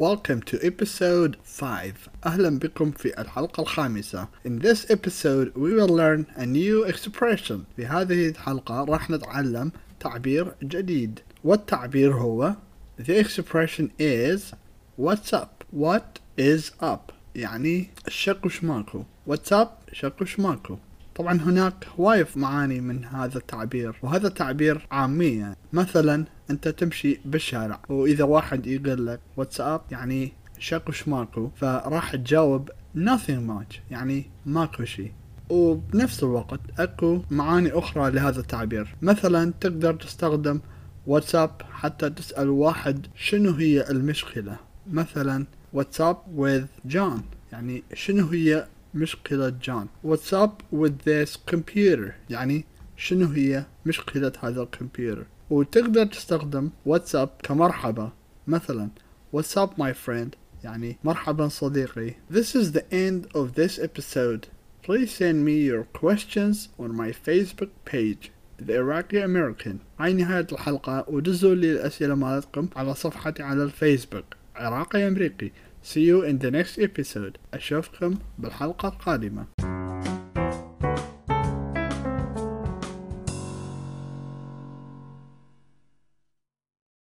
welcome to episode 5 أهلا بكم في الحلقة الخامسة. In this episode we will learn a new expression. في هذه الحلقة راح نتعلم تعبير جديد. والتعبير هو? The expression is What's up? What is up? يعني الشق وش ماكو. What's up? شق وش ماكو. طبعا هناك هواية معاني من هذا التعبير. وهذا التعبير عامية مثلا أنت تمشي بالشارع وإذا واحد يقول لك واتساب يعني شق وش ماكو فراح تجاوب nothing much يعني ماكو شيء وبنفس الوقت أكو معاني أخرى لهذا التعبير. مثلا تقدر تستخدم واتساب حتى تسأل واحد شنو هي المشكلة. مثلا واتساب with John يعني شنو هي مشكلة جون up with this computer يعني شنو هي مشكلة هذا الكمبيوتر؟ وتقدر تستخدم واتساب كمرحبا. مثلا up my friend يعني مرحبا صديقي. This is the end of this episode. Please send me your questions on my Facebook page The Iraqi American. هاي نهاية الحلقة ودزوا لي الأسئلة مالتكم على صفحتي على الفيسبوك. عراقي أمريكي. See you in the next episode. أشوفكم بالحلقة القادمة.